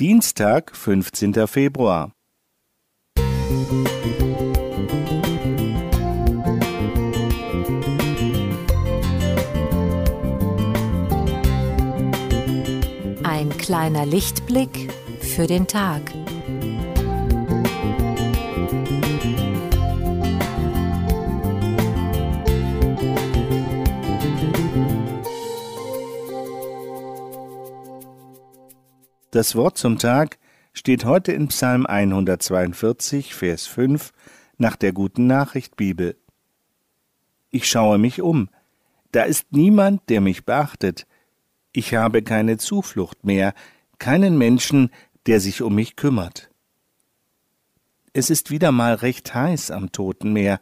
Dienstag, 15. Februar. Ein kleiner Lichtblick für den Tag. Das Wort zum Tag steht heute in Psalm 142, Vers 5 nach der guten Nachricht Bibel. Ich schaue mich um. Da ist niemand, der mich beachtet. Ich habe keine Zuflucht mehr, keinen Menschen, der sich um mich kümmert. Es ist wieder mal recht heiß am Toten Meer.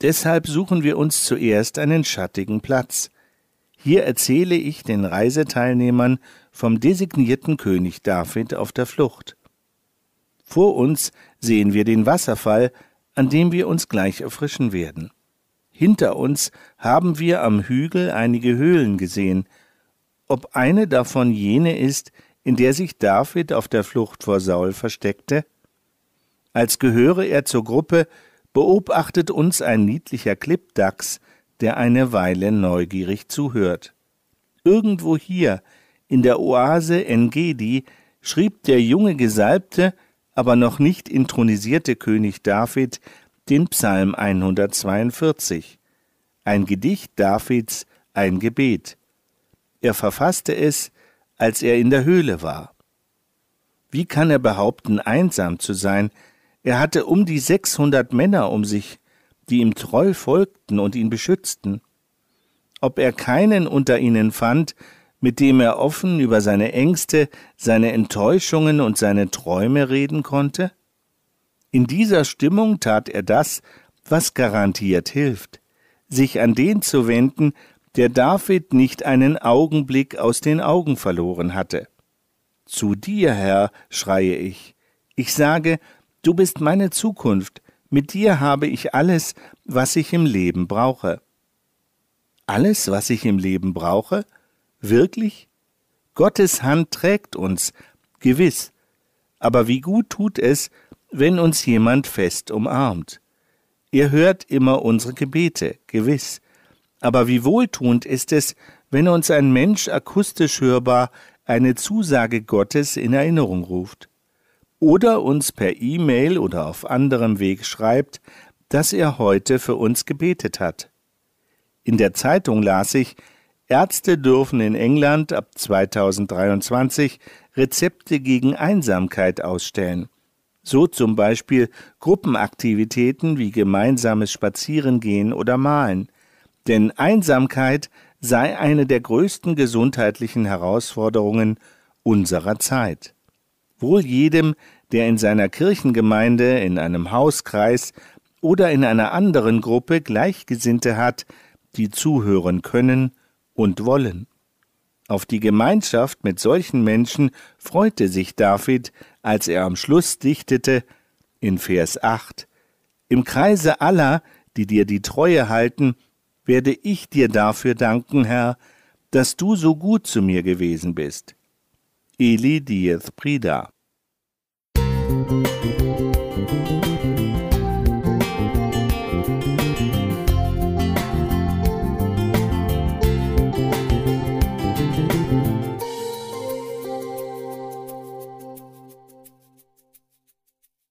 Deshalb suchen wir uns zuerst einen schattigen Platz. Hier erzähle ich den Reiseteilnehmern vom designierten König David auf der Flucht. Vor uns sehen wir den Wasserfall, an dem wir uns gleich erfrischen werden. Hinter uns haben wir am Hügel einige Höhlen gesehen. Ob eine davon jene ist, in der sich David auf der Flucht vor Saul versteckte? Als gehöre er zur Gruppe, beobachtet uns ein niedlicher Klippdachs, der eine Weile neugierig zuhört. Irgendwo hier, in der Oase Engedi, schrieb der junge Gesalbte, aber noch nicht intronisierte König David den Psalm 142, ein Gedicht Davids, ein Gebet. Er verfasste es, als er in der Höhle war. Wie kann er behaupten, einsam zu sein? Er hatte um die sechshundert Männer um sich, die ihm treu folgten und ihn beschützten. Ob er keinen unter ihnen fand, mit dem er offen über seine Ängste, seine Enttäuschungen und seine Träume reden konnte? In dieser Stimmung tat er das, was garantiert hilft, sich an den zu wenden, der David nicht einen Augenblick aus den Augen verloren hatte. Zu dir, Herr, schreie ich. Ich sage, du bist meine Zukunft, mit dir habe ich alles, was ich im Leben brauche. Alles, was ich im Leben brauche? Wirklich? Gottes Hand trägt uns, gewiss. Aber wie gut tut es, wenn uns jemand fest umarmt. Er hört immer unsere Gebete, gewiss. Aber wie wohltuend ist es, wenn uns ein Mensch akustisch hörbar eine Zusage Gottes in Erinnerung ruft oder uns per E-Mail oder auf anderem Weg schreibt, dass er heute für uns gebetet hat. In der Zeitung las ich, Ärzte dürfen in England ab 2023 Rezepte gegen Einsamkeit ausstellen. So zum Beispiel Gruppenaktivitäten wie gemeinsames Spazierengehen oder Malen. Denn Einsamkeit sei eine der größten gesundheitlichen Herausforderungen unserer Zeit wohl jedem, der in seiner Kirchengemeinde, in einem Hauskreis oder in einer anderen Gruppe Gleichgesinnte hat, die zuhören können und wollen. Auf die Gemeinschaft mit solchen Menschen freute sich David, als er am Schluss dichtete, in Vers 8, Im Kreise aller, die dir die Treue halten, werde ich dir dafür danken, Herr, dass du so gut zu mir gewesen bist. Eli Diez Prida